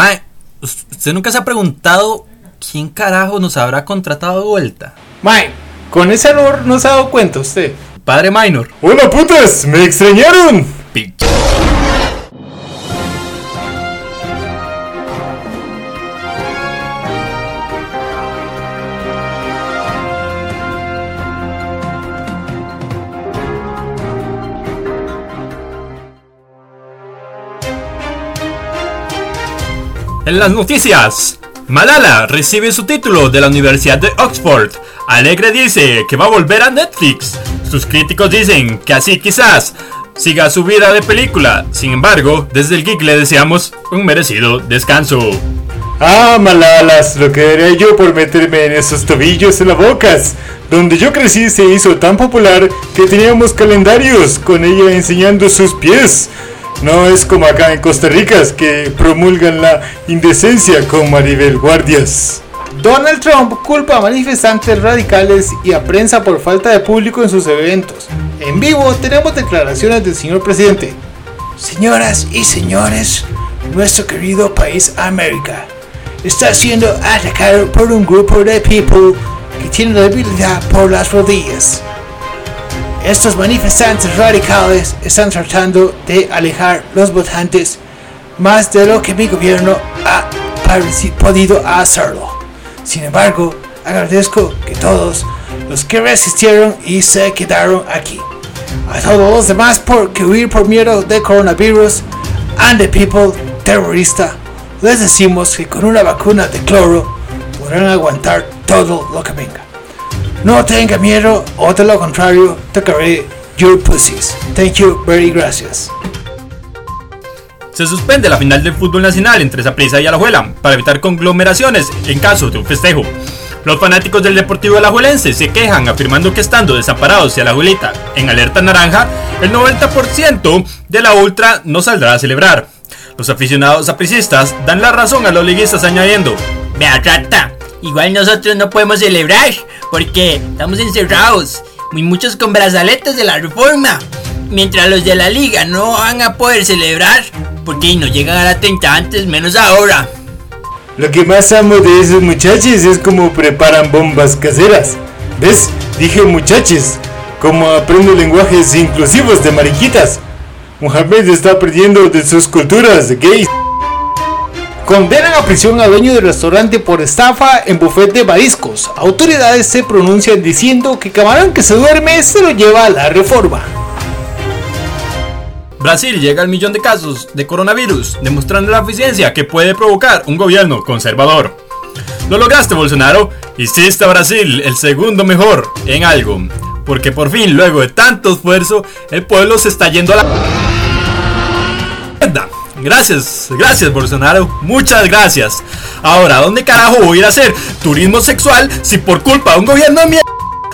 Mae, ¿usted nunca se ha preguntado quién carajo nos habrá contratado de vuelta? Mae, con ese error no se ha dado cuenta usted. Padre Minor. Hola putas, me extrañaron. Bitch. En las noticias, Malala recibe su título de la Universidad de Oxford. Alegre dice que va a volver a Netflix. Sus críticos dicen que así quizás siga su vida de película. Sin embargo, desde el Geek le deseamos un merecido descanso. Ah, malalas, lo que haré yo por meterme en esos tobillos en la bocas. Donde yo crecí se hizo tan popular que teníamos calendarios con ella enseñando sus pies. No es como acá en Costa Rica que promulgan la indecencia con Maribel Guardias. Donald Trump culpa a manifestantes radicales y a prensa por falta de público en sus eventos. En vivo tenemos declaraciones del señor presidente. Señoras y señores, nuestro querido país América está siendo atacado por un grupo de people que tienen debilidad por las rodillas. Estos manifestantes radicales están tratando de alejar los votantes más de lo que mi gobierno ha podido hacerlo. Sin embargo, agradezco que todos los que resistieron y se quedaron aquí. A todos los demás por que huir por miedo de coronavirus and the people terrorista, les decimos que con una vacuna de cloro podrán aguantar todo lo que venga. No tenga miedo o de lo contrario, tocaré your pussies. Thank you, very gracias. Se suspende la final del fútbol nacional entre Saprissa y Alajuela para evitar conglomeraciones en caso de un festejo. Los fanáticos del Deportivo Alajuelense se quejan afirmando que estando desamparados y Alajuelita en alerta naranja, el 90% de la ultra no saldrá a celebrar. Los aficionados sapricistas dan la razón a los liguistas añadiendo, Vea, rata, igual nosotros no podemos celebrar porque estamos encerrados, y muchos con brazaletes de la reforma. Mientras los de la liga no van a poder celebrar porque no llegan a la 30 antes, menos ahora. Lo que más amo de esos muchachos es cómo preparan bombas caseras. ¿Ves? Dije muchachos, como aprendo lenguajes inclusivos de mariquitas. Mohamed está aprendiendo de sus culturas gays. Condenan a prisión a dueño del restaurante por estafa en buffet de mariscos. Autoridades se pronuncian diciendo que camarón que se duerme se lo lleva a la reforma. Brasil llega al millón de casos de coronavirus, demostrando la eficiencia que puede provocar un gobierno conservador. Lo lograste, Bolsonaro. Hiciste a Brasil el segundo mejor en algo. Porque por fin, luego de tanto esfuerzo, el pueblo se está yendo a la... Gracias, gracias Bolsonaro, muchas gracias. Ahora, ¿dónde carajo voy a ir a hacer turismo sexual si por culpa de un gobierno de mierda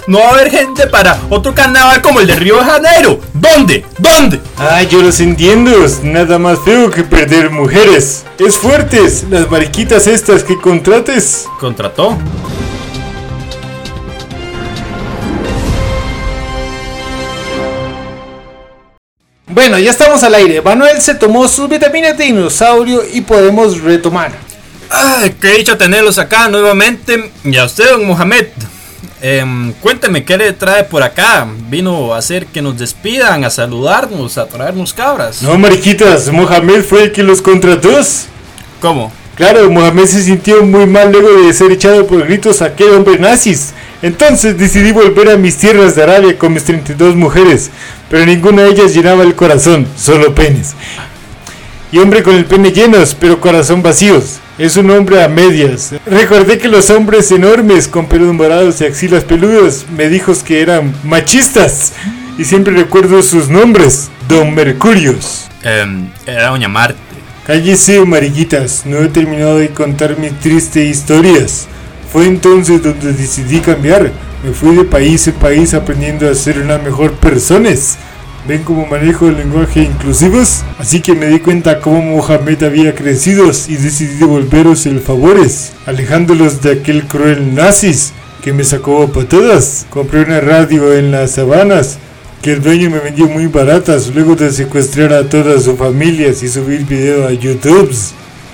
no va a haber gente para otro carnaval como el de Río de Janeiro? ¿Dónde? ¿Dónde? Ah, yo los entiendo. Nada más feo que perder mujeres. Es fuertes, las mariquitas estas que contrates. ¿Contrató? Bueno, ya estamos al aire. Manuel se tomó sus vitaminas de dinosaurio y podemos retomar. Ay, qué dicho tenerlos acá nuevamente. Y a usted, don Mohamed. Em, cuénteme qué le trae por acá. Vino a hacer que nos despidan, a saludarnos, a traernos cabras. No, mariquitas, Mohamed fue el que los contrató. ¿Cómo? Claro, Mohamed se sintió muy mal luego de ser echado por gritos a aquel hombre nazis. Entonces decidí volver a mis tierras de Arabia con mis 32 mujeres, pero ninguna de ellas llenaba el corazón, solo penes. Y hombre con el pene llenos, pero corazón vacíos. Es un hombre a medias. Recordé que los hombres enormes con pelos morados y axilas peludas me dijo que eran machistas. Y siempre recuerdo sus nombres. Don Mercurios. Em, era Doña Marte. Cállese, mariquitas, no he terminado de contar mis tristes historias. Fue entonces donde decidí cambiar. Me fui de país en país aprendiendo a ser una mejor persona. ¿Ven cómo manejo el lenguaje inclusivos? Así que me di cuenta cómo Mohamed había crecido y decidí devolveros el favores, alejándolos de aquel cruel nazis que me sacó a patadas. Compré una radio en las sabanas que el dueño me vendió muy baratas luego de secuestrar a todas sus familias y subir video a YouTube.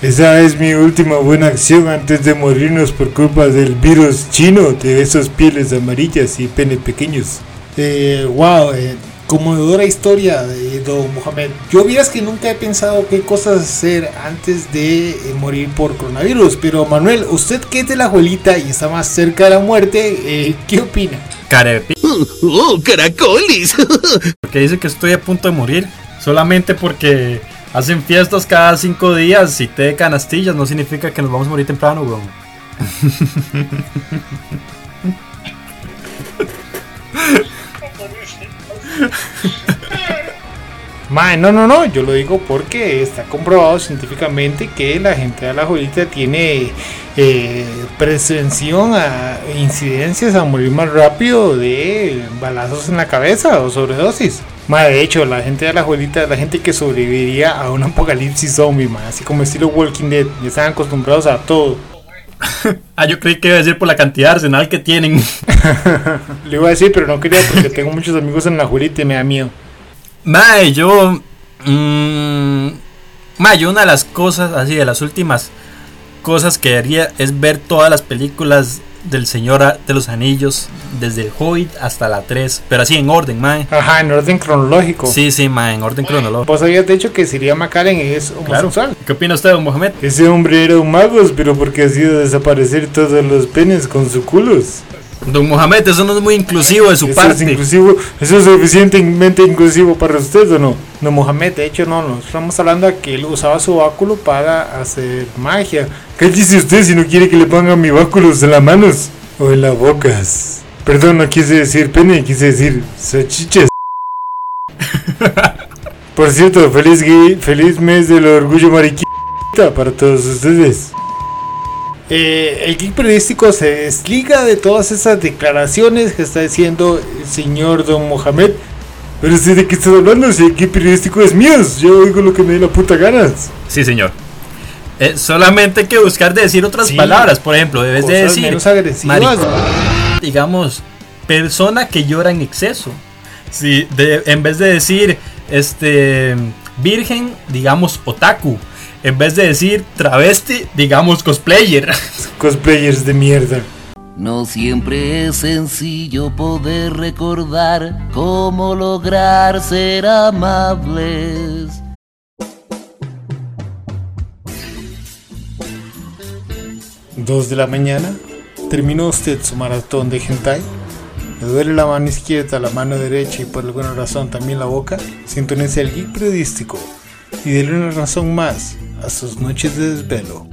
Esa es mi última buena acción antes de morirnos por culpa del virus chino de esos pieles amarillas y pene pequeños. Eh, wow, eh, conmovedora historia de Don Mohamed. Yo vieras que nunca he pensado qué cosas hacer antes de eh, morir por coronavirus. Pero Manuel, usted que es de la abuelita y está más cerca de la muerte, eh, ¿qué opina? Carepi. ¡Oh, caracolis! Porque dice que estoy a punto de morir. Solamente porque hacen fiestas cada cinco días y té de canastillas no significa que nos vamos a morir temprano, weón. Mae, no, no, no, yo lo digo porque está comprobado científicamente que la gente de la abuelita tiene eh, a incidencias a morir más rápido de balazos en la cabeza o sobredosis. De hecho, la gente de la abuelita es la gente que sobreviviría a un apocalipsis zombie, mae, así como estilo Walking Dead, ya están acostumbrados a todo. Ah, yo creí que iba a decir por la cantidad de arsenal que tienen. Le iba a decir, pero no quería porque tengo muchos amigos en la abuelita y me da miedo. Mae, yo. Mmm, mae, yo una de las cosas, así de las últimas cosas que haría es ver todas las películas del Señor de los Anillos, desde el Hobbit hasta la 3, pero así en orden, mae. Ajá, en orden cronológico. Sí, sí, mae, en orden cronológico. Vos habías dicho que Siria McAllen es Claro. homosexual. ¿Qué opina usted, don Mohamed? Ese hombre era un mago, pero porque hacía desaparecer todos los penes con sus culos. Don Mohamed, eso no es muy inclusivo de su ¿Eso es parte. inclusivo? ¿Eso es suficientemente inclusivo para usted o no? No, Mohamed, de hecho, no, no. Estamos hablando de que él usaba su báculo para hacer magia. Cállese usted si no quiere que le pongan mi báculos en las manos o en las bocas. Perdón, no quise decir pene, quise decir salchichas. Por cierto, feliz, gay- feliz mes del orgullo mariquita para todos ustedes. Eh, el geek periodístico se desliga de todas esas declaraciones que está diciendo el señor Don Mohamed. Pero usted de qué está hablando, si aquí periodístico es mío, yo digo lo que me dé la puta ganas. Sí, señor. Eh, solamente hay que buscar decir otras palabras. Por ejemplo, debes de decir. Menos agresivas. digamos, persona que llora en exceso. Si en vez de decir este virgen, digamos otaku. En vez de decir travesti, digamos cosplayer. Cosplayers de mierda. No siempre es sencillo poder recordar cómo lograr ser amable. 2 de la mañana, terminó usted su maratón de hentai, le duele la mano izquierda, la mano derecha y por alguna razón también la boca, sintonice el geek periodístico y déle una razón más a sus noches de desvelo.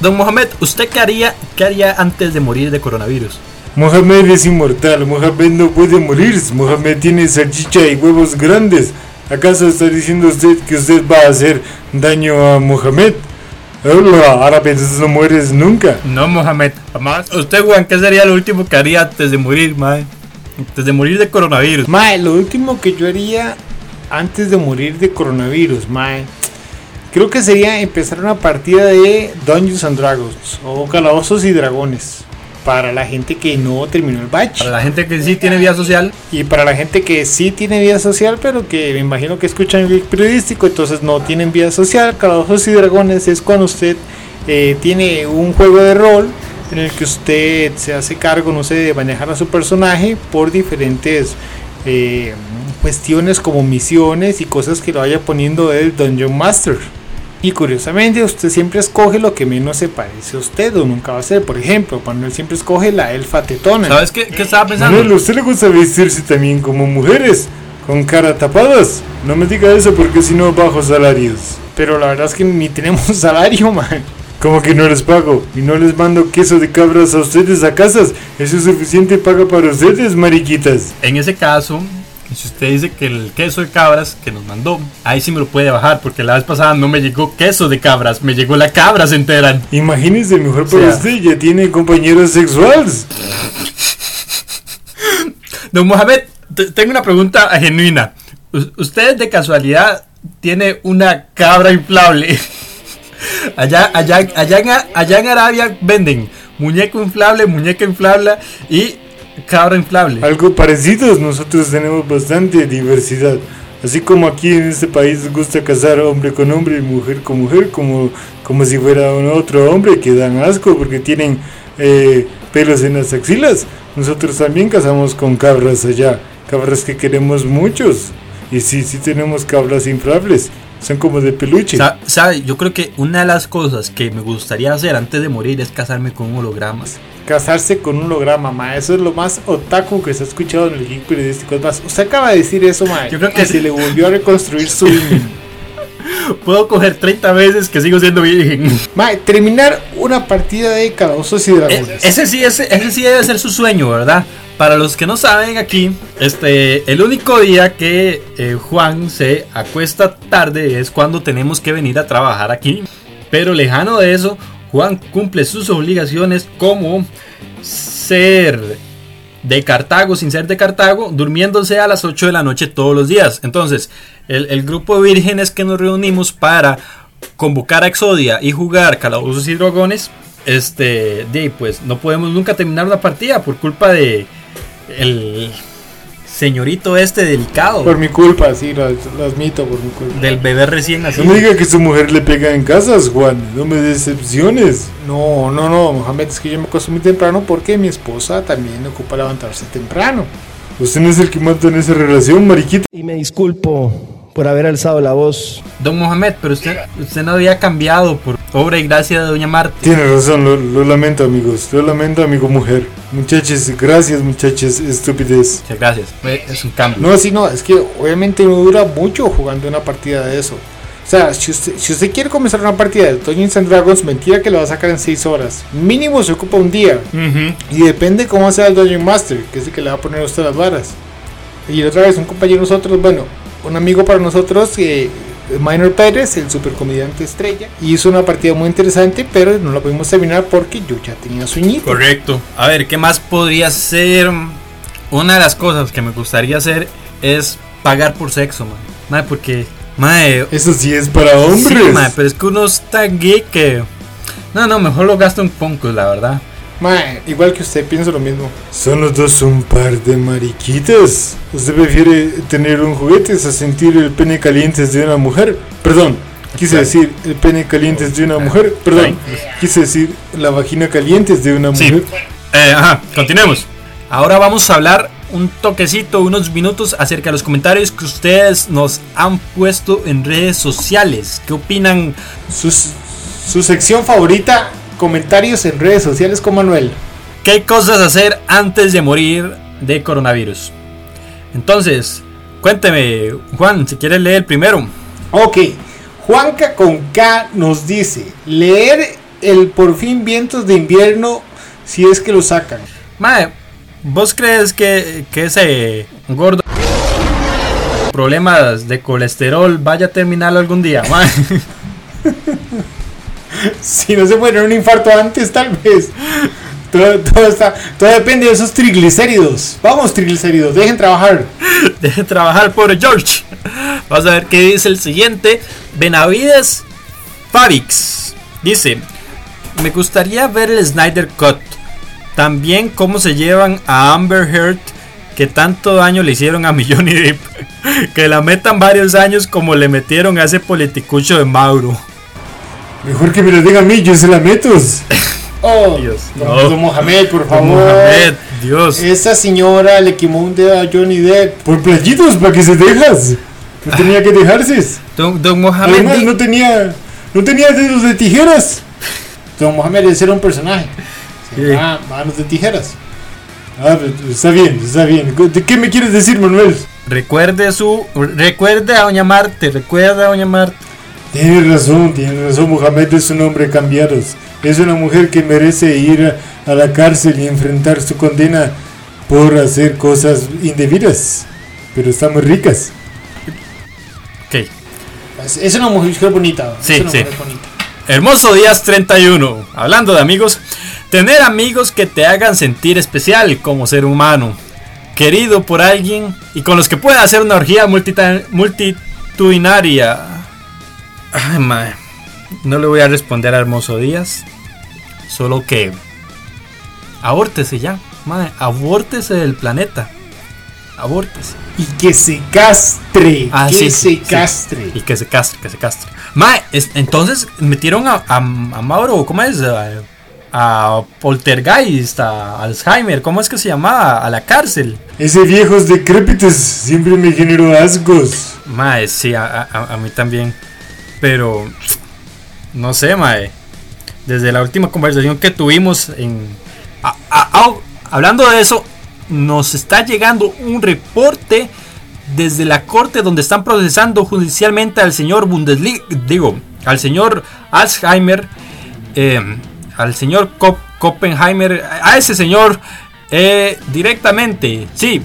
Don Mohamed, ¿usted qué haría, qué haría antes de morir de coronavirus? Mohamed es inmortal, Mohamed no puede morir, Mohamed tiene salchicha y huevos grandes, ¿Acaso está diciendo usted que usted va a hacer daño a Mohamed? Hola, árabe, entonces no mueres nunca. No, Mohamed, jamás. ¿Usted, Juan, qué sería lo último que haría antes de morir, mae? Antes de morir de coronavirus. Mae, lo último que yo haría antes de morir de coronavirus, mae. Creo que sería empezar una partida de Dungeons and Dragons o Calabozos y Dragones. Para la gente que no terminó el batch. Para la gente que sí tiene vida social, Y para la gente que sí tiene vida social, pero que me imagino que escuchan el periodístico, entonces no tienen vida social. Calabozos y Dragones es cuando usted eh, tiene un juego de rol en el que usted se hace cargo, no sé, de manejar a su personaje por diferentes eh, cuestiones como misiones y cosas que lo vaya poniendo el Dungeon Master. Y curiosamente, usted siempre escoge lo que menos se parece a usted o nunca va a ser. Por ejemplo, Manuel siempre escoge la elfa tetona. ¿sabes qué, qué estaba pensando? Manuel, ¿a usted le gusta vestirse también como mujeres? ¿Con cara tapadas? No me diga eso porque si no bajo salarios. Pero la verdad es que ni tenemos salario, man. Como que no les pago y no les mando queso de cabras a ustedes a casas. Eso es suficiente paga para ustedes, mariquitas. En ese caso, si usted dice que el queso de cabras que nos mandó, ahí sí me lo puede bajar, porque la vez pasada no me llegó queso de cabras, me llegó la cabra se enteran. Imagínese, mejor para sea. usted, ya tiene compañeros sexuales. Don Mohamed, te- tengo una pregunta genuina. ¿Usted de casualidad tiene una cabra inflable? Allá, allá, allá, allá en Arabia venden muñeco inflable, muñeca inflable y cabra inflable. Algo parecidos, nosotros tenemos bastante diversidad. Así como aquí en este país gusta casar hombre con hombre y mujer con mujer, como, como si fuera un otro hombre que dan asco porque tienen eh, pelos en las axilas. Nosotros también casamos con cabras allá, cabras que queremos muchos. Y sí, sí tenemos cabras inflables, son como de peluche. Sa- ¿Sabe? Yo creo que una de las cosas que me gustaría hacer antes de morir es casarme con hologramas. Casarse con un holograma, ma. Eso es lo más otaku que se ha escuchado en el geek periodístico. Es más, usted acaba de decir eso, ma. Yo creo que y se le volvió a reconstruir su. Puedo coger 30 veces que sigo siendo virgen. Ma, terminar una partida de calabozos y E- dragones. ese, sí, ese, ese sí debe ser su sueño, ¿verdad? Para los que no saben aquí, este, el único día que eh, Juan se acuesta tarde es cuando tenemos que venir a trabajar aquí. Pero lejano de eso, Juan cumple sus obligaciones como ser de Cartago sin ser de Cartago, durmiéndose a las 8 de la noche todos los días. Entonces, el, grupo de vírgenes que nos reunimos para convocar a Exodia y jugar Calabozos y Dragones, este, de, pues no podemos nunca terminar una partida por culpa de el señorito este delicado, Por mi culpa, sí, lo, lo admito, por mi culpa. del bebé recién No nacido. me diga que su mujer le pega en casas, Juan, no me decepciones. No, no, no, Mohamed, es que yo me acuesto muy temprano porque mi esposa también ocupa levantarse temprano. Usted no es el que mata en esa relación, mariquita. Y me disculpo por haber alzado la voz. Don Mohamed, pero usted, usted no había cambiado por obra y gracia de Doña Marta. Tiene razón, lo, lo lamento, amigos. Lo lamento, amigo mujer. Muchachos, gracias, muchachos, estupidez. Muchas gracias. Es un cambio. No, sí, no, es que obviamente no dura mucho jugando una partida de eso. O sea, si usted, si usted quiere comenzar una partida de Dungeons and Dragons, mentira que lo va a sacar en 6 horas. Mínimo se ocupa un día. Ujú. Y depende cómo sea el Dungeon Master, que es el que le va a poner a usted las varas. Y otra vez, un compañero nosotros, bueno, un amigo para nosotros, eh, Minor Pérez, el super comediante estrella, hizo una partida muy interesante, pero no la pudimos terminar porque yo ya tenía sueñito. Correcto. A ver, ¿qué más podría ser? Una de las cosas que me gustaría hacer es pagar por sexo, man. Porque, mae, Eso sí es para hombres. sí, pero es que uno está gay que... No, no, mejor lo gasto en poncos, la verdad. Mae, igual que usted, pienso lo mismo. Son los dos un par de mariquitas. ¿Usted prefiere tener un juguete a sentir el pene caliente de una mujer? Perdón, quise decir el pene caliente de una mujer. Perdón, quise decir la vagina caliente de una Sí. mujer. Eh, ajá, continuemos. Ahora vamos a hablar un toquecito, unos minutos acerca de los comentarios que ustedes nos han puesto en redes sociales. ¿Qué opinan? Su, su sección favorita, comentarios en redes sociales con Manuel. ¿Qué cosas hacer antes de morir de coronavirus? Entonces, cuénteme, Juan, si quieres leer el primero. Ok, Juanca con K nos dice, leer el por fin vientos de invierno si es que lo sacan. Mae, ¿vos crees que, que ese gordo problemas de colesterol vaya a terminar algún día? Mae? Si no se muere un infarto antes, tal vez. Todo, todo está, todo depende de esos triglicéridos. Vamos, triglicéridos, dejen trabajar. Deje trabajar por George. Vamos a ver qué dice el siguiente. Benavides Fabix dice: Me gustaría ver el Snyder Cut. También cómo se llevan a Amber Heard, que tanto daño le hicieron a Johnny Depp. Que la metan varios años como le metieron a ese politicucho de Mauro. Mejor que me lo diga a mí, yo se la meto. Oh, Dios, don, no. don Mohamed, por favor. Mohamed, Dios. Esa señora le quemó un dedo a Johnny Depp. Por playitos, para que se dejas. No tenía que dejarse. Don, don Mohamed. Además, no tenía, no tenía dedos de tijeras. Don Mohamed ese era un personaje. Se Sí. llama Manos de tijeras. Ah, pero está bien, está bien. ¿De qué me quieres decir, Manuel? Recuerde su. Recuerde a Doña Marte. Recuerde a Doña Marte. Tienes razón, tienes razón. Mohamed es un hombre cambiado. Es una mujer que merece ir a, la cárcel y enfrentar su condena por hacer cosas indebidas. Pero están muy ricas. Ok. Es, es una mujer bonita. Sí, es una sí. mujer bonita. Hermoso Días 31. Hablando de amigos, tener amigos que te hagan sentir especial como ser humano, querido por alguien y con los que puedas hacer una orgía multitudinaria. Ay, mae. No le voy a responder a Hermoso Díaz, solo que abórtese ya. Mae, abórtese del planeta. Abórtese. Y que se castre. Ah, que sí, se sí. castre. Y que se castre, que se castre. Mae, es- entonces metieron a, a, a Mauro, ¿cómo es? A, a Poltergeist, a Alzheimer, ¿cómo es que se llamaba? A la cárcel. Ese viejos decrépitos siempre me generó asgos. Mae, sí, a, a- a mí también. Pero, no sé, Mae. Desde la última conversación que tuvimos en... hablando de eso, nos está llegando un reporte desde la corte donde están procesando judicialmente al señor Bundesliga, digo, al señor Alzheimer, eh, al señor Kop- Koppenheimer, a ese señor eh, directamente. Sí,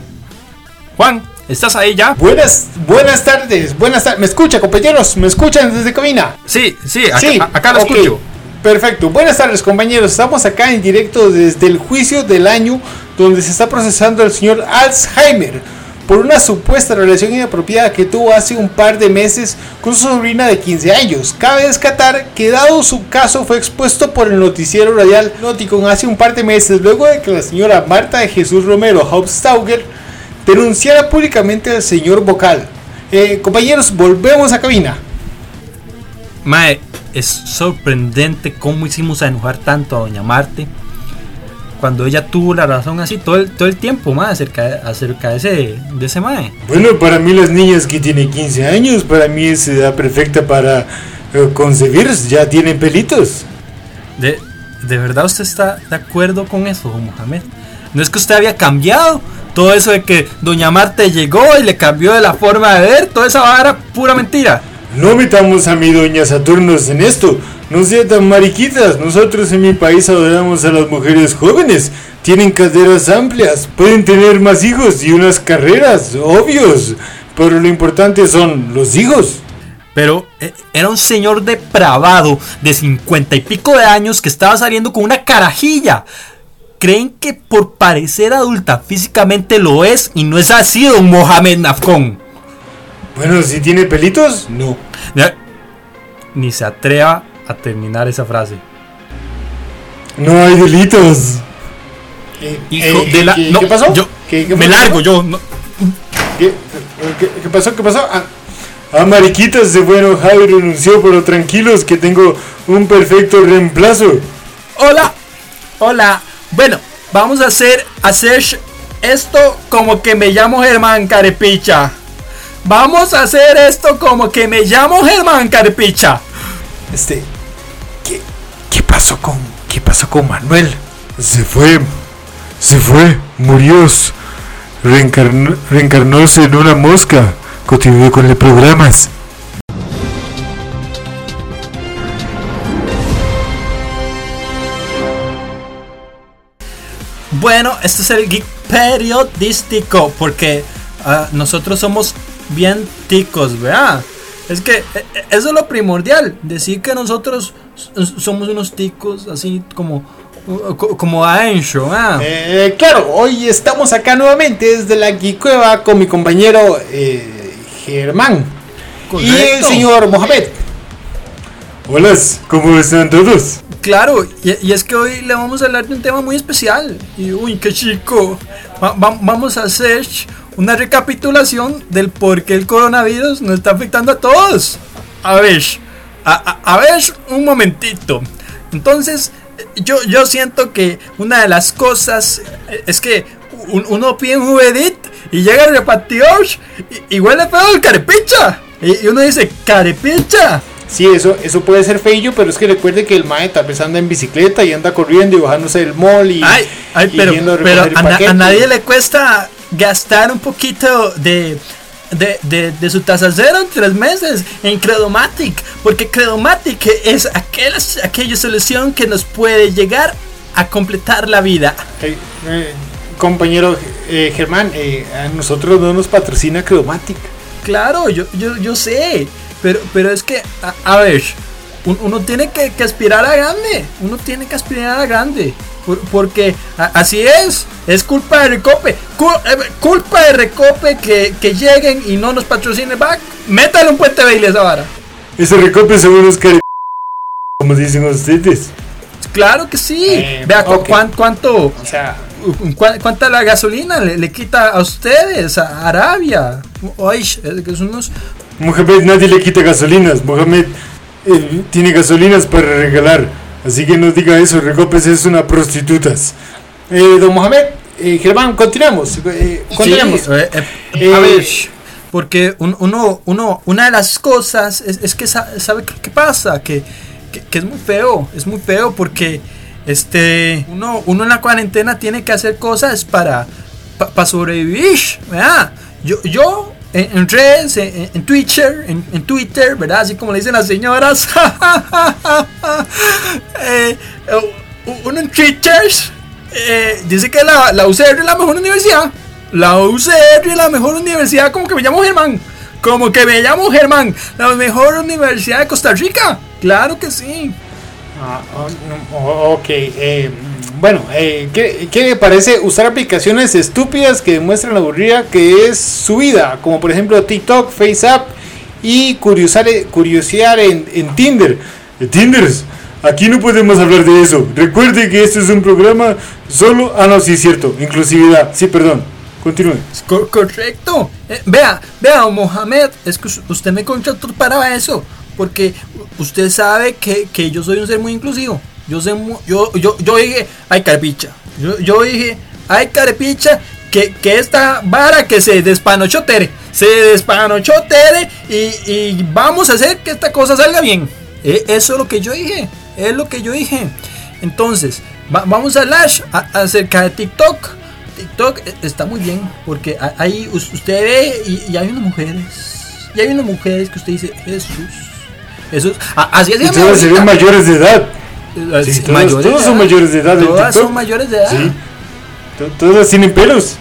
Juan, ¿estás ahí ya? Buenas, buenas tardes, buenas tardes. ¿Me escucha, compañeros? ¿Me escuchan desde cabina? Sí, sí, acá, Sí, acá lo escucho. Perfecto. Buenas tardes, compañeros. Estamos acá en directo desde el juicio del año donde se está procesando al señor Alzheimer por una supuesta relación inapropiada que tuvo hace un par de meses con su sobrina de 15 años. Cabe descatar que dado su caso fue expuesto por el noticiero radial Noticon hace un par de meses luego de que la señora Marta de Jesús Romero Hauptstauger denunciara públicamente al señor Vocal. Eh, compañeros, volvemos a cabina. Mae, es sorprendente cómo hicimos a enojar tanto a Doña Marte cuando ella tuvo la razón así todo el, todo el tiempo, acerca, de- acerca de ese, de ese Mae. Bueno, para mí las niñas que tienen 15 años, para mí es edad perfecta para eh, concebir, ya tienen pelitos. De, ¿De verdad usted está de acuerdo con eso, Mohamed? ¿No es que usted había cambiado? Todo eso de que Doña Marte llegó y le cambió de la forma de ver, toda esa vara, pura mentira. No metamos a mi doña Saturnos en esto. No sean tan mariquitas. Nosotros en mi país adoramos a las mujeres jóvenes. Tienen caderas amplias, pueden tener más hijos y unas carreras, obvios. Pero lo importante son los hijos. Pero eh, era un señor depravado de cincuenta y pico de años que estaba saliendo con una carajilla. ¿Creen que por parecer adulta físicamente lo es y no es así, don Mohamed Nafcón? Bueno, si tiene pelitos, no. Ni se atreva a terminar esa frase. No hay delitos. Eh, Hijo eh, de la. ¿qué, no, qué pasó? Yo ¿Qué- qué me largo, yo. no- ¿Qué, pasó? ¿Qué pasó? Ah, A mariquitas se fue enojado y renunció, pero tranquilos que tengo un perfecto reemplazo. Hola, hola. Bueno, vamos a hacer, hacer esto como que me llamo Germán Carepicha. Vamos a hacer esto como que me llamo Germán Carepicha. este, ¿qué, qué pasó con, qué pasó con Manuel? Se fue, se fue, murió, reencarnó, reencarnóse en una mosca, continuó con los programas. Bueno, este es el geek periodístico porque ah, nosotros somos bien ticos, ¿verdad? Es que eh, eh, eso es lo primordial, decir que nosotros somos unos ticos así como uh, co- como Aensho, ¿ah? Eh, claro, hoy estamos acá nuevamente desde la Cueva con mi compañero eh, Germán y el señor Mohamed. Hola, ¿cómo están todos? Claro, y, es que hoy le vamos a hablar de un tema muy especial. Y uy, qué chico. Va- va- vamos a hacer una recapitulación del por qué el coronavirus nos está afectando a todos. A ver, a, ver, un momentito. Entonces, yo, yo siento que una de las cosas eh, es que un- uno pide un Uber y llega el repartidor y, y huele feo el carepicha. Y, y uno dice, carepicha. Sí, eso, eso puede ser feillo, pero es que recuerde que el mae tal vez anda en bicicleta y anda corriendo y bajándose del mall y, Ay, ay, y pero, yendo a pero recoger a, na- paquetes. a nadie le cuesta gastar un poquito de, de, de, de su tasa cero en tres meses en Credomatic, porque Credomatic es aquel, aquella solución que nos puede llegar a completar la vida. Eh, eh, compañero eh, Germán, eh, a nosotros no nos patrocina Credomatic. Claro, yo, yo, yo sé, pero, pero es que, a, a ver, un- uno tiene que, que aspirar a grande, uno tiene que aspirar a grande, por- porque a- así es, es culpa de Recope, eh, culpa de Recope que, que lleguen y no nos patrocinen back, métale un puente baile esa vara. Ese recope son unos care... como dicen ustedes. Claro que sí, Eh, vea cu- ok. cuán- cuánto, O sea, ¿Cuá- ¿Cuánta la gasolina le, le quita a ustedes, a Arabia? Ay, es que son unos... Mohamed nadie le quita gasolinas. Mohamed eh, tiene gasolinas para regalar. Así que no diga eso, Recopes es una prostitutas. Eh, don Mohamed, eh, Germán, continuemos. eh, continuemos. Sí, eh, a ver, porque un- uno, uno, una de las cosas es, es que sa- sabe qué, qué pasa, que, que, que es muy feo, es muy feo porque este uno, uno en la cuarentena tiene que hacer cosas para, para sobrevivir, ¿verdad? Yo, yo en, redes, en, Twitter, en, Twitter, ¿verdad? Así como le dicen las señoras, eh, uno en Twitter eh, dice que la, la UCR es la mejor universidad. La UCR es la mejor universidad, como que me llamo Germán. Como que me llamo Germán. La mejor universidad de Costa Rica. Claro que sí. Ah, oh, oh, ok, eh, bueno, eh, ¿qué, qué le parece usar aplicaciones estúpidas que demuestran la aburrida que es su vida? Como por ejemplo TikTok, FaceApp y curiosar, curiosear en, en Tinder. Eh, aquí no podemos hablar de eso. Recuerde que este es un programa solo. Ah, no, sí, cierto. Inclusividad. Sí, perdón. Continúe. Co- correcto. Eh, vea, vea, Mohamed, es que us- usted me contrató para eso. Porque usted sabe que, que yo soy un ser muy inclusivo. Yo sé yo, yo, yo dije, ay carepicha. Yo, yo dije, ay carepicha, que, que esta vara que se despanochó Tere. Se despanochó Tere y, y vamos a hacer que esta cosa salga bien. Eh, eso es lo que yo dije. Es lo que yo dije. Entonces, va- vamos a a- acerca de TikTok. TikTok eh, está muy bien porque ahí us- usted ve y, y hay unas mujeres. Y hay unas mujeres que usted dice, Jesús. Jesús. así es Y todas se ven mayores de edad. Sí, todas son mayores de edad. Todas son mayores de edad. Sí. To- Todas tienen pelos.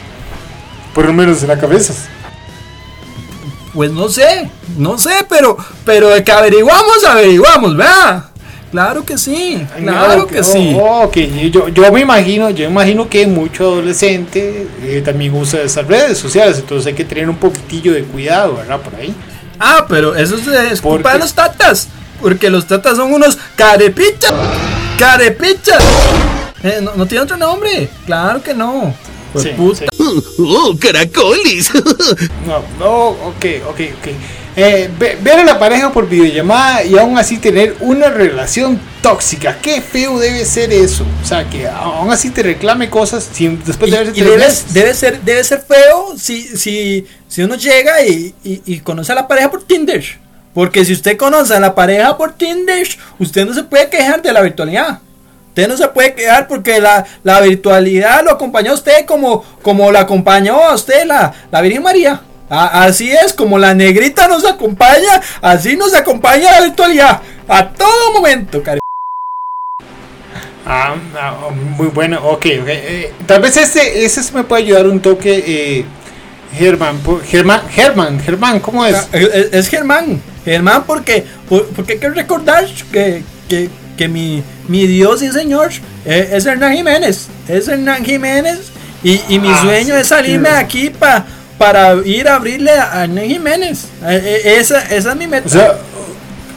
Por lo menos en la cabeza. Pues no sé, no sé, pero, pero de que averiguamos, averiguamos, ¿verdad? Claro que sí, claro No, que oh, sí. oh, ok, yo, yo me imagino, yo imagino que mucho adolescente eh, también usa esas redes sociales, entonces hay que tener un poquitillo de cuidado, ¿verdad? Por ahí. Ah, pero eso es, es ¿Por culpa de los tatas. Porque los tatas son unos carepichas. Carepichas. Eh, no, no tiene otro nombre. Claro que no. Pues Sí, puta. sí. ¡Oh, caracolis! No, no, ok, ok, ok. Eh, ve- ver a la pareja por videollamada y aún así tener una relación tóxica. Qué feo debe ser eso. O sea, que aún así te reclame cosas sin, después de haberse debe, debe ser, debe ser feo si, si, si uno llega y, y- y conoce a la pareja por Tinder. Porque si usted conoce a la pareja por Tinder, usted no se puede quejar de la virtualidad. Usted no se puede quejar porque la, la virtualidad lo acompañó a usted como, como la acompañó a usted la, la Virgen María. Así es, como la negrita nos acompaña, así nos acompaña la virtualidad. A todo momento, cari. Ah, ah, muy bueno, ok, ok. eh, tal vez este, ese sí me puede ayudar un toque. Eh, Germán, Germán, Germán, Germán, ¿cómo es? Ah, Es, es Germán. Germán porque, por- porque hay que recordar que, que, que mi, mi Dios y Señor eh, es Hernán Jiménez. Es Hernán Jiménez. Y, y mi Ah, sueño sí, es salirme de aquí pa- para ir a abrirle a Hernán Jiménez. Eh, eh, esa, esa es mi meta. O sea,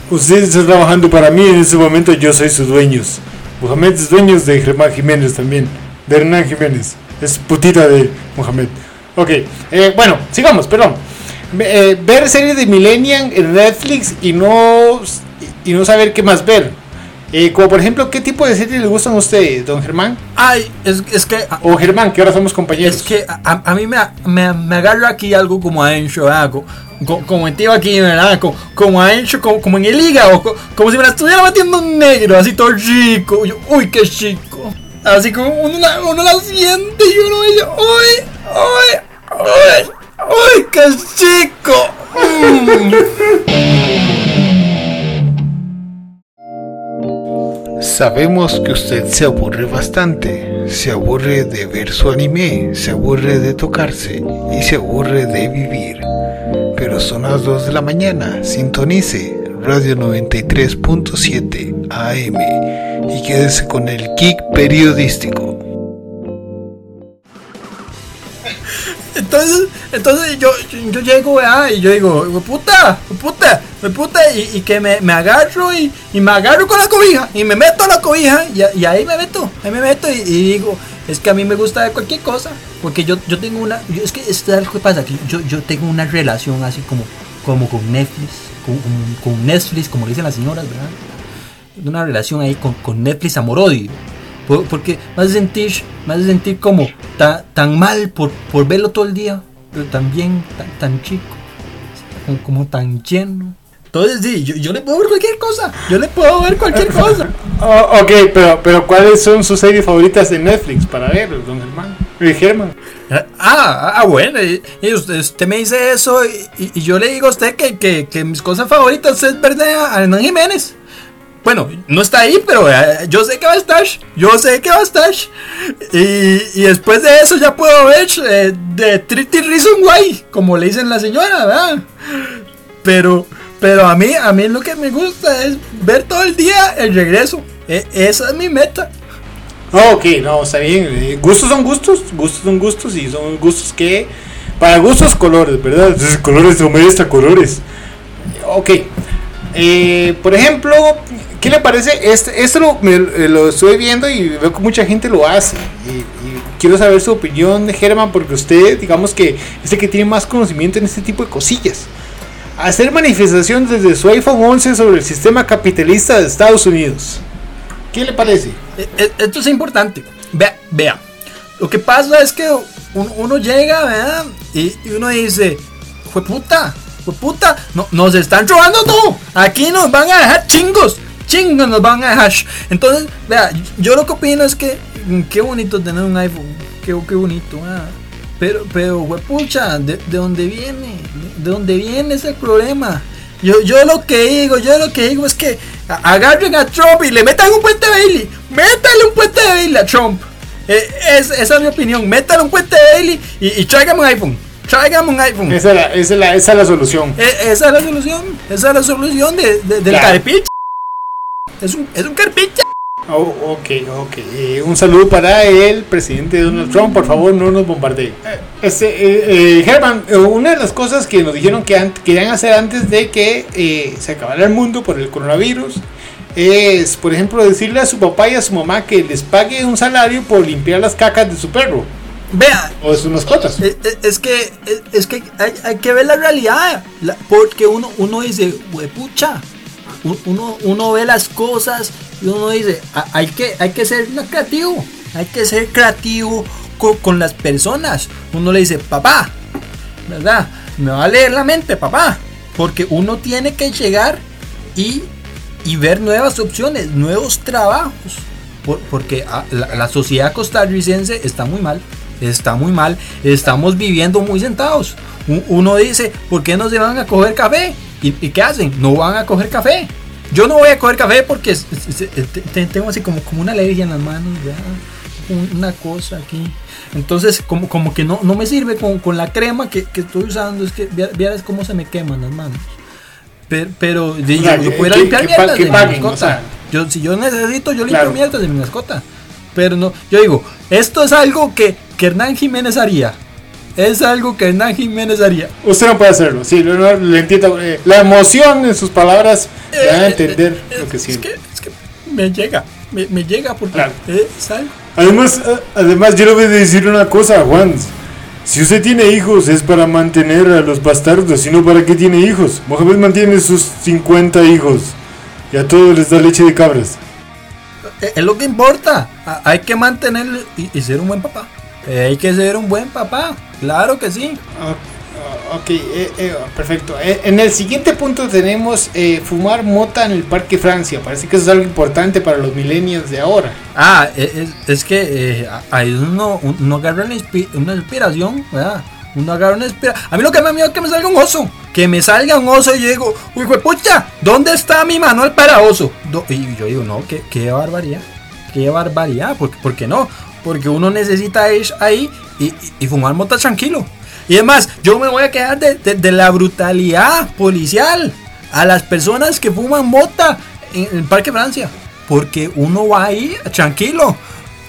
usted está trabajando para mí en este momento. Yo soy sus dueños. Mohamed es dueño de Germán Jiménez también. De Hernán Jiménez. Es putita de Mohamed. Ok, eh, bueno, sigamos, perdón. Eh, ver series de Millennium en Netflix y no, y no saber qué más ver. Eh, como por ejemplo, ¿qué tipo de series les gustan a ustedes, don Germán? Ay, es, es que O Germán, que ahora somos compañeros. Es que a, a mí me, me, me agarra aquí algo como adentro, ¿verdad? Co- co- Como, metido aquí, ¿verdad? Co- Como, adentro, como, como en el hígado, co- como si me la estuviera metiendo un negro, así todo. Yo, uy, qué chico. Así como uno la, uno la siente y uno dice, uy, uy, uy, uy, qué chico. Mm. Sabemos que usted se aburre bastante. Se aburre de ver su anime, se aburre de tocarse y se aburre de vivir. Pero son las 2 de la mañana. Sintonice Radio 93.7 AM y quédese con el kick periodístico. Entonces, entonces yo, yo, llego, ¿verdad? Y yo digo, "Hue puta, puta, puta, y, que me, me agarro y, me agarro con la cobija, y me meto a la cobija, y, ahí me meto, ahí me meto y, digo, es que a mí me gusta cualquier cosa. Porque yo, yo tengo una. Yo, es que esto es algo que pasa. Que yo, yo tengo una relación así como, como con Netflix. Con, Netflix, como dicen las señoras, ¿verdad? Una relación ahí con, con Netflix amor-odio. Por- Porque me hace sentir, me hace sentir como ta- tan mal por, por verlo todo el día. Pero también tan, tan chico. Como, como tan lleno. Entonces, sí, yo, yo le puedo ver cualquier cosa. Yo le puedo ver cualquier cosa. Oh, ok, pero, pero ¿cuáles son sus series favoritas de Netflix para ver, don Germán? Germán. Ah, ah, bueno, y, y usted, usted me dice eso y, y- yo le digo a usted que, que- que mis cosas favoritas es ver a Hernán Jiménez. Bueno, no está ahí, pero eh, yo sé que va a estar. Yo sé que va a estar. Y, y después de eso ya puedo ver eh, de Trity Reason Why, como le dicen la señora, ¿verdad? Pero, pero a mí, a mí lo que me gusta es ver todo el día el regreso. E- esa es mi meta. Oh, ok, no, está bien. eh, Gustos son gustos, gustos son gustos y son gustos que... Para gustos colores, ¿verdad? Entonces, colores de extra colores. Ok. Eh, por ejemplo, ¿qué le parece? Este, esto lo, me- eh, lo estoy viendo y veo que mucha gente lo hace. Y, y quiero saber su opinión, Germán, porque usted, digamos que es el que tiene más conocimiento en este tipo de cosillas. Hacer manifestación desde su iPhone 11 sobre el sistema capitalista de Estados Unidos. ¿Qué le parece? E- e- Esto es importante. Vea, vea. Lo que pasa es que uno, llega, ¿verdad? Y uno dice, fue puta, fue puta, no, nos están robando todo. Aquí nos van a dejar chingos, chingos nos van a dejar. Entonces, vea, yo lo que opino es que mm, qué bonito tener un iPhone, qué, qué bonito, ah. Pero, pero, pucha, ¿de, ¿de dónde viene? ¿De dónde viene ese problema? Yo, yo lo que digo, yo lo que digo es que agarren a Trump y le metan un puente Bailey. Métale un puente Bailey a Trump. Eh, es- esa es mi opinión. Métale un puente Bailey y, y tráigame un iPhone. Tráigame un iPhone. Esa es la, esa es la, esa es la solución. E- esa es la solución. Esa es la solución de, de- del Claro. carpicha. Es un, es un carpicha. Oh, ok, ok. Eh, un saludo para el presidente Donald Trump. Por favor, no nos bombardee. Eh, Este, eh, eh, Herman, eh, una de las cosas que nos dijeron que an- querían hacer antes de que se acabara el mundo por el coronavirus es, por ejemplo, decirle a su papá y a su mamá que les pague un salario por limpiar las cacas de su perro Vea, o de sus mascotas. Eh, eh, Es que, es, es que hay, hay que ver la realidad. la- porque uno, uno dice, pucha. Uno, uno ve las cosas y uno dice, "Ah, hay que, hay que ser creativo. Hay que ser creativo con, con las personas. Uno le dice, papá, ¿verdad? Me va a leer la mente, papá. Porque uno tiene que llegar y, y ver nuevas opciones, nuevos trabajos. Por- porque ah, la, la sociedad costarricense está muy mal. Está muy mal. Estamos viviendo muy sentados. Uno dice, ¿por qué no se van a coger café? ¿Y, y qué hacen? No van a coger café. Yo no voy a coger café porque tengo así como, como una alergia en las manos. Un- una cosa aquí. Entonces, como, como que no, no me sirve con, con la crema que, que estoy usando. Es que vea- vieras cómo se me queman las manos. Pero, pero yo, yo que- limpiar mierdas de mi mascota. o sea. yo, si yo necesito, yo limpio Claro. mierdas de mi mascota. Pero no, yo digo, esto es algo que, que Hernán Jiménez haría. Es algo que Hernán Jiménez haría. Usted no puede hacerlo. Sí, no, no, le entiendo. eh, la emoción en sus palabras da a entender lo que es, siente. que, es que me llega, me, me llega porque Claro. es algo. Además, además yo le voy a decir una cosa, Juan. Si usted tiene hijos es para mantener a los bastardos, sino para qué tiene hijos. Mohamed mantiene sus 50 hijos y a todos les da leche de cabras. Es es lo que importa. A- Hay que mantener y, y ser un buen papá. Eh, Hay que ser un buen papá. Claro que sí. Ah, ah, Ok, eh, eh, perfecto. Eh, en el siguiente punto tenemos eh, fumar mota en el Parque Francia. Parece que eso es algo importante para los millennials de ahora. Ah, e- es, es que eh, ahí uno, uno agarra una inspiración, ¿verdad? Uno agarra una inspiración. A mí lo que me da miedo es que me salga un oso. Que me salga un oso y yo digo, uy, pucha, ¿dónde está mi manual para oso? Y yo digo, no, qué, qué barbaridad. Qué barbaridad. ¿Por, por qué no? Porque uno necesita ir ahí y fumar mota tranquilo. Y además, yo me voy a quedar de, de- de la brutalidad policial a las personas que fuman mota en el Parque Francia. Porque uno va ahí tranquilo.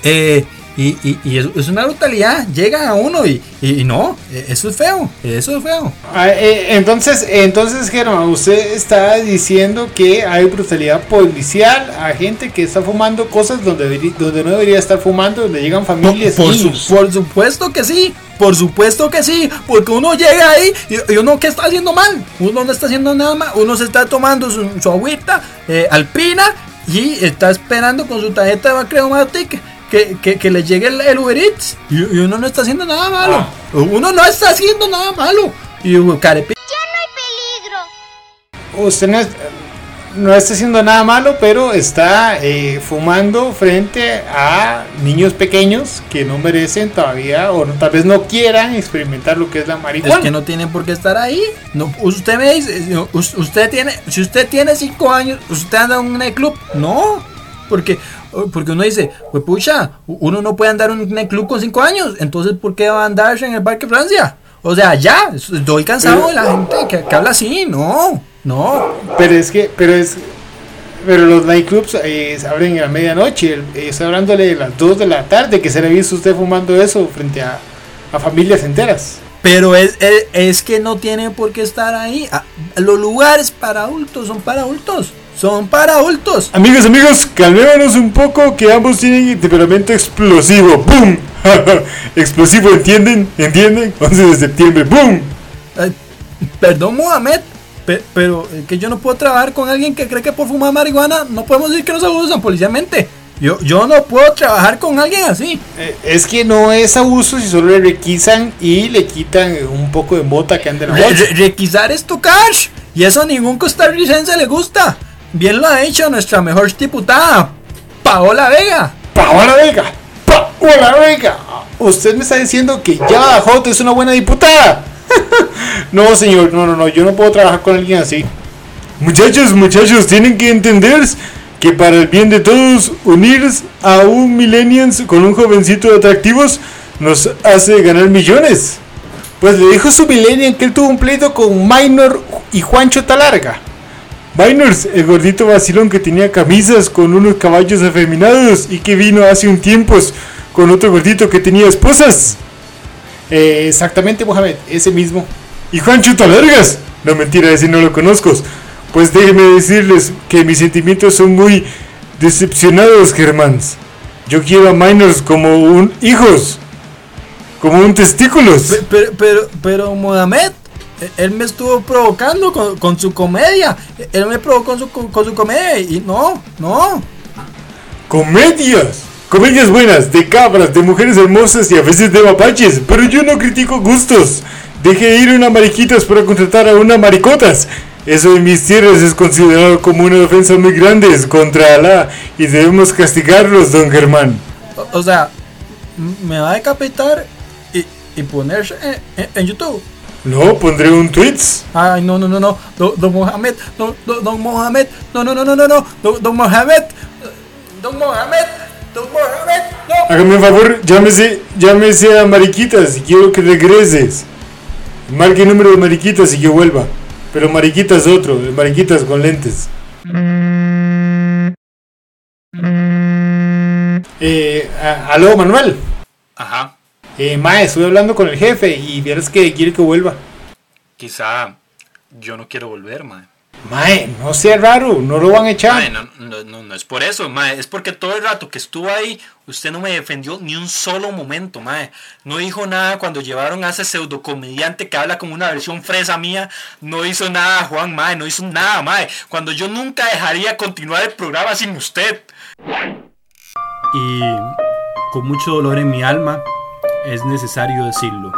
Eh, Y, y, y es, es una brutalidad. Llegan a uno y, y, no, e- eso es feo. Eso es feo. Ah, eh, entonces, entonces, Germán, usted está diciendo que hay brutalidad policial a gente que está fumando cosas donde, donde no debería estar fumando, donde llegan familias. por su- supuesto que sí. Por supuesto que sí. Porque uno llega ahí y, uno que está haciendo mal. Uno no está haciendo nada mal. Uno se está tomando su, su agüita eh, alpina y está esperando con su tarjeta de Bacreomatic que, que, que le llegue el, el Uber Eats. Y, y uno no está haciendo nada malo. Ah. Uno no está haciendo nada malo. Y uh, carepi- Usted no, es- no está haciendo nada malo, pero está eh, fumando frente a niños pequeños que no merecen todavía o no- tal vez no quieran experimentar lo que es la marihuana. Es que no tienen por qué estar ahí. No, usted me dice, us- usted tiene, si usted tiene 5 años, usted anda en un nightclub. No, porque, porque uno dice, pues pucha, uno no puede andar en un nightclub con 5 años. Entonces, ¿por qué va a andar en el Parque Francia? O sea, ya, estoy cansado de la gente que, que habla así. No, no. Pero es que, pero es, pero los nightclubs eh, se abren a medianoche. eh, Estoy hablándole de las 2 de la tarde que se le visto usted fumando eso frente a, a familias enteras. Pero es, es, es que no tiene por qué estar ahí. Ah, Los lugares para adultos son para adultos. Son para adultos. Amigos, amigos, calmémonos un poco que ambos tienen temperamento explosivo. ¡Boom! explosivo, ¿entienden? ¿Entienden? 11 de septiembre. ¡Boom! Ay, perdón, Mohamed, pe- pero es que yo no puedo trabajar con alguien que cree que por fumar marihuana no podemos decir que nos abusan policialmente. Yo, yo no puedo trabajar con alguien así. Eh, es que no es abuso si solo le requisan y le quitan un poco de mota que anda en la Re- bolsa. re- requisar es tu cash. Y eso a ningún costarricense le gusta. Bien lo ha hecho nuestra mejor diputada, Paola Vega. Paola Vega, Paola Vega. Usted me está diciendo que ya Hot es una buena diputada. no, señor, no, no, no, yo no puedo trabajar con alguien así. Muchachos, muchachos, tienen que entender que para el bien de todos, unir a un millennials con un jovencito de atractivos nos hace ganar millones. Pues le dijo su millennial que él tuvo un pleito con Minor y Juancho Talarga. Minors, el gordito vacilón que tenía camisas con unos caballos afeminados y que vino hace un tiempo con otro gordito que tenía esposas. Eh, exactamente, Mohamed, ese mismo. Y Juancho Talargas. No mentira, ese no lo conozco. Pues déjenme decirles que mis sentimientos son muy decepcionados, Germans. Yo quiero a Minors como un hijos. Como un testículos. Pe- Pero, pero, pero Mohamed, él me estuvo provocando con, con su comedia. Él me provocó con su, con, su comedia y no, no. Comedias. Comedias buenas, de cabras, de mujeres hermosas y a veces de mapaches. Pero yo no critico gustos. Dejé ir una mariquitas para contratar a una maricotas. Eso en mis tierras es considerado como una ofensa muy grande contra Alá y debemos castigarlos, don Germán. O, o sea, me va a decapitar y, y ponerse en, en- en YouTube. No, pondré un tweets. Ay, no, no, no, no. Don, don Mohamed, don, don, don Mohamed, no, no, no, no, no, no. Don, don Mohamed, don Mohamed, don Mohamed, no. Hágame un favor, llámese, llámese a Mariquitas y quiero que regreses. Marque el número de Mariquitas y que vuelva. Pero Mariquitas otro, de Mariquitas con lentes. Eh, a- aló, Manuel. Ajá, Eh, mae, estuve hablando con el jefe y vieras que quiere que vuelva. quizá yo no quiero volver, mae. Mae, no sea raro, no lo van a echar. Mae, no, no, no, no es por eso, mae. Es porque todo el rato que estuvo ahí, usted no me defendió ni un solo momento, mae. No dijo nada cuando llevaron a ese pseudocomediante que habla como una versión fresa mía. No hizo nada, Juan, mae. No hizo nada, mae. Cuando yo nunca dejaría continuar el programa sin usted. Y con mucho dolor en mi alma, es necesario decirlo.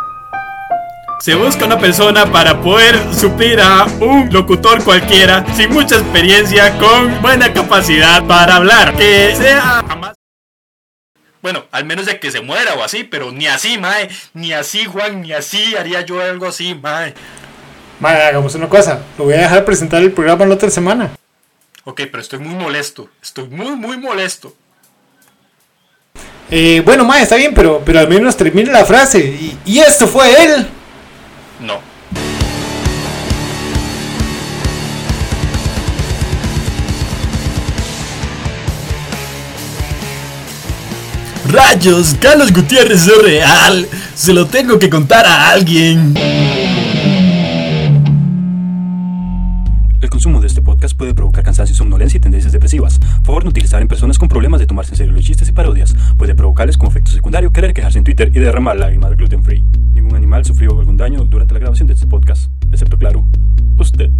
Se busca una persona para poder suplir a un locutor cualquiera sin mucha experiencia, con buena capacidad para hablar, que sea jamás. Bueno, al menos de que se muera o así, pero ni así, mae, ni así, Juan, ni así haría yo algo así, mae. Mae, hagamos una cosa, lo voy a dejar presentar el programa la otra semana. Ok, pero estoy muy molesto, estoy muy, muy molesto. Eh, bueno, mae, está bien, pero, pero al menos termine la frase. Y, y esto fue él. No. Rayos, Carlos Gutiérrez es real. Se lo tengo que contar a alguien. El consumo de este podcast puede provocar cansancio, somnolencia y tendencias depresivas. Favor no utilizar en personas con problemas de tomarse en serio los chistes y parodias. Puede provocarles como efecto secundario querer quejarse en Twitter y derramar lágrimas gluten free. Ningún animal sufrió algún daño durante la grabación de este podcast, excepto claro, usted.